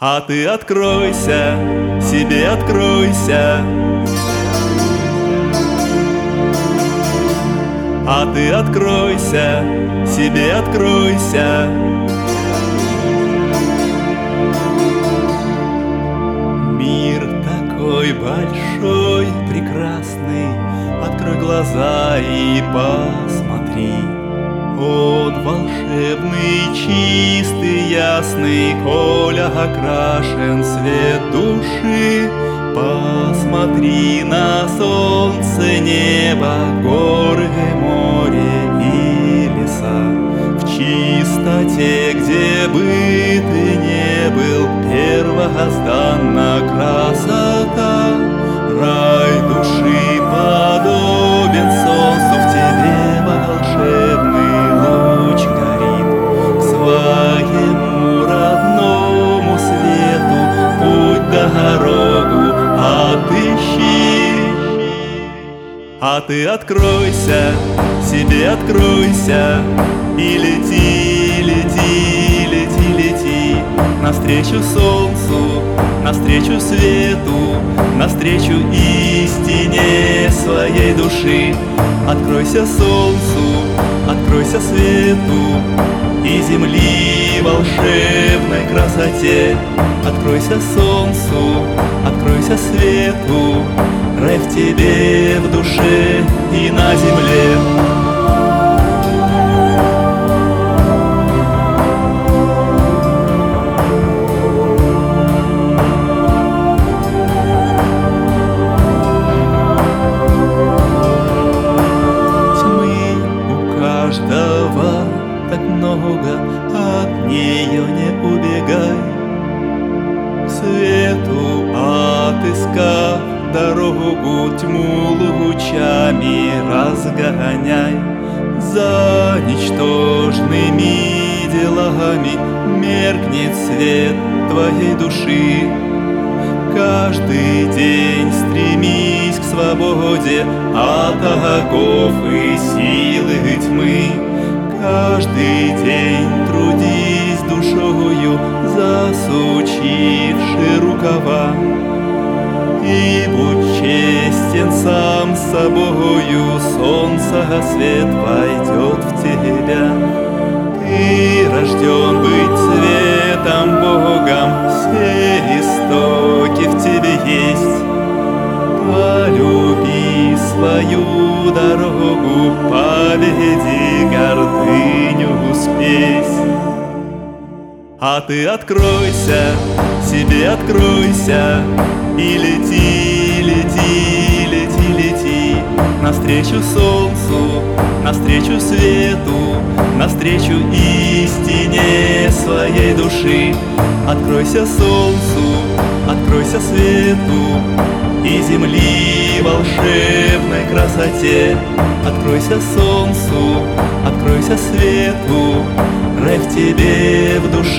А ты откройся, себе откройся. А ты откройся, себе откройся. Мир такой большой, прекрасный, Открой глаза и посмотри. Он волшебный, чистый, ясный, Коля окрашен свет души. Посмотри на солнце, небо, горы, море и леса. В чистоте, где бы ты не был, Первозданна красота. Рай ты откройся, себе откройся И лети, лети, лети, лети Навстречу солнцу, навстречу свету Навстречу истине своей души. Откройся солнцу, откройся свету И земли волшебной красоте. Откройся солнцу, откройся свету Рай в тебе, в душе и на земле Тьмы у каждого так много, от нее не убегай. Свету отыскав дорогу, тьму лучами разгоняй. За ничтожными делами меркнет свет твоей души. Каждый день стремись к свободе от оков и силы тьмы. Каждый день трудись душою, засучивши рукава. И будь честен сам с собою, солнце свет войдет в тебя. Ты рожден быть светом Богом, все истоки в тебе есть. Полюби свою дорогу, победи гордыню спесь. А ты откройся, себе откройся. И лети, лети, лети, лети. Навстречу солнцу, навстречу свету Навстречу истине своей души. Откройся солнцу, откройся свету И земли волшебной красоте. Откройся солнцу, откройся свету Рай в тебе, в душе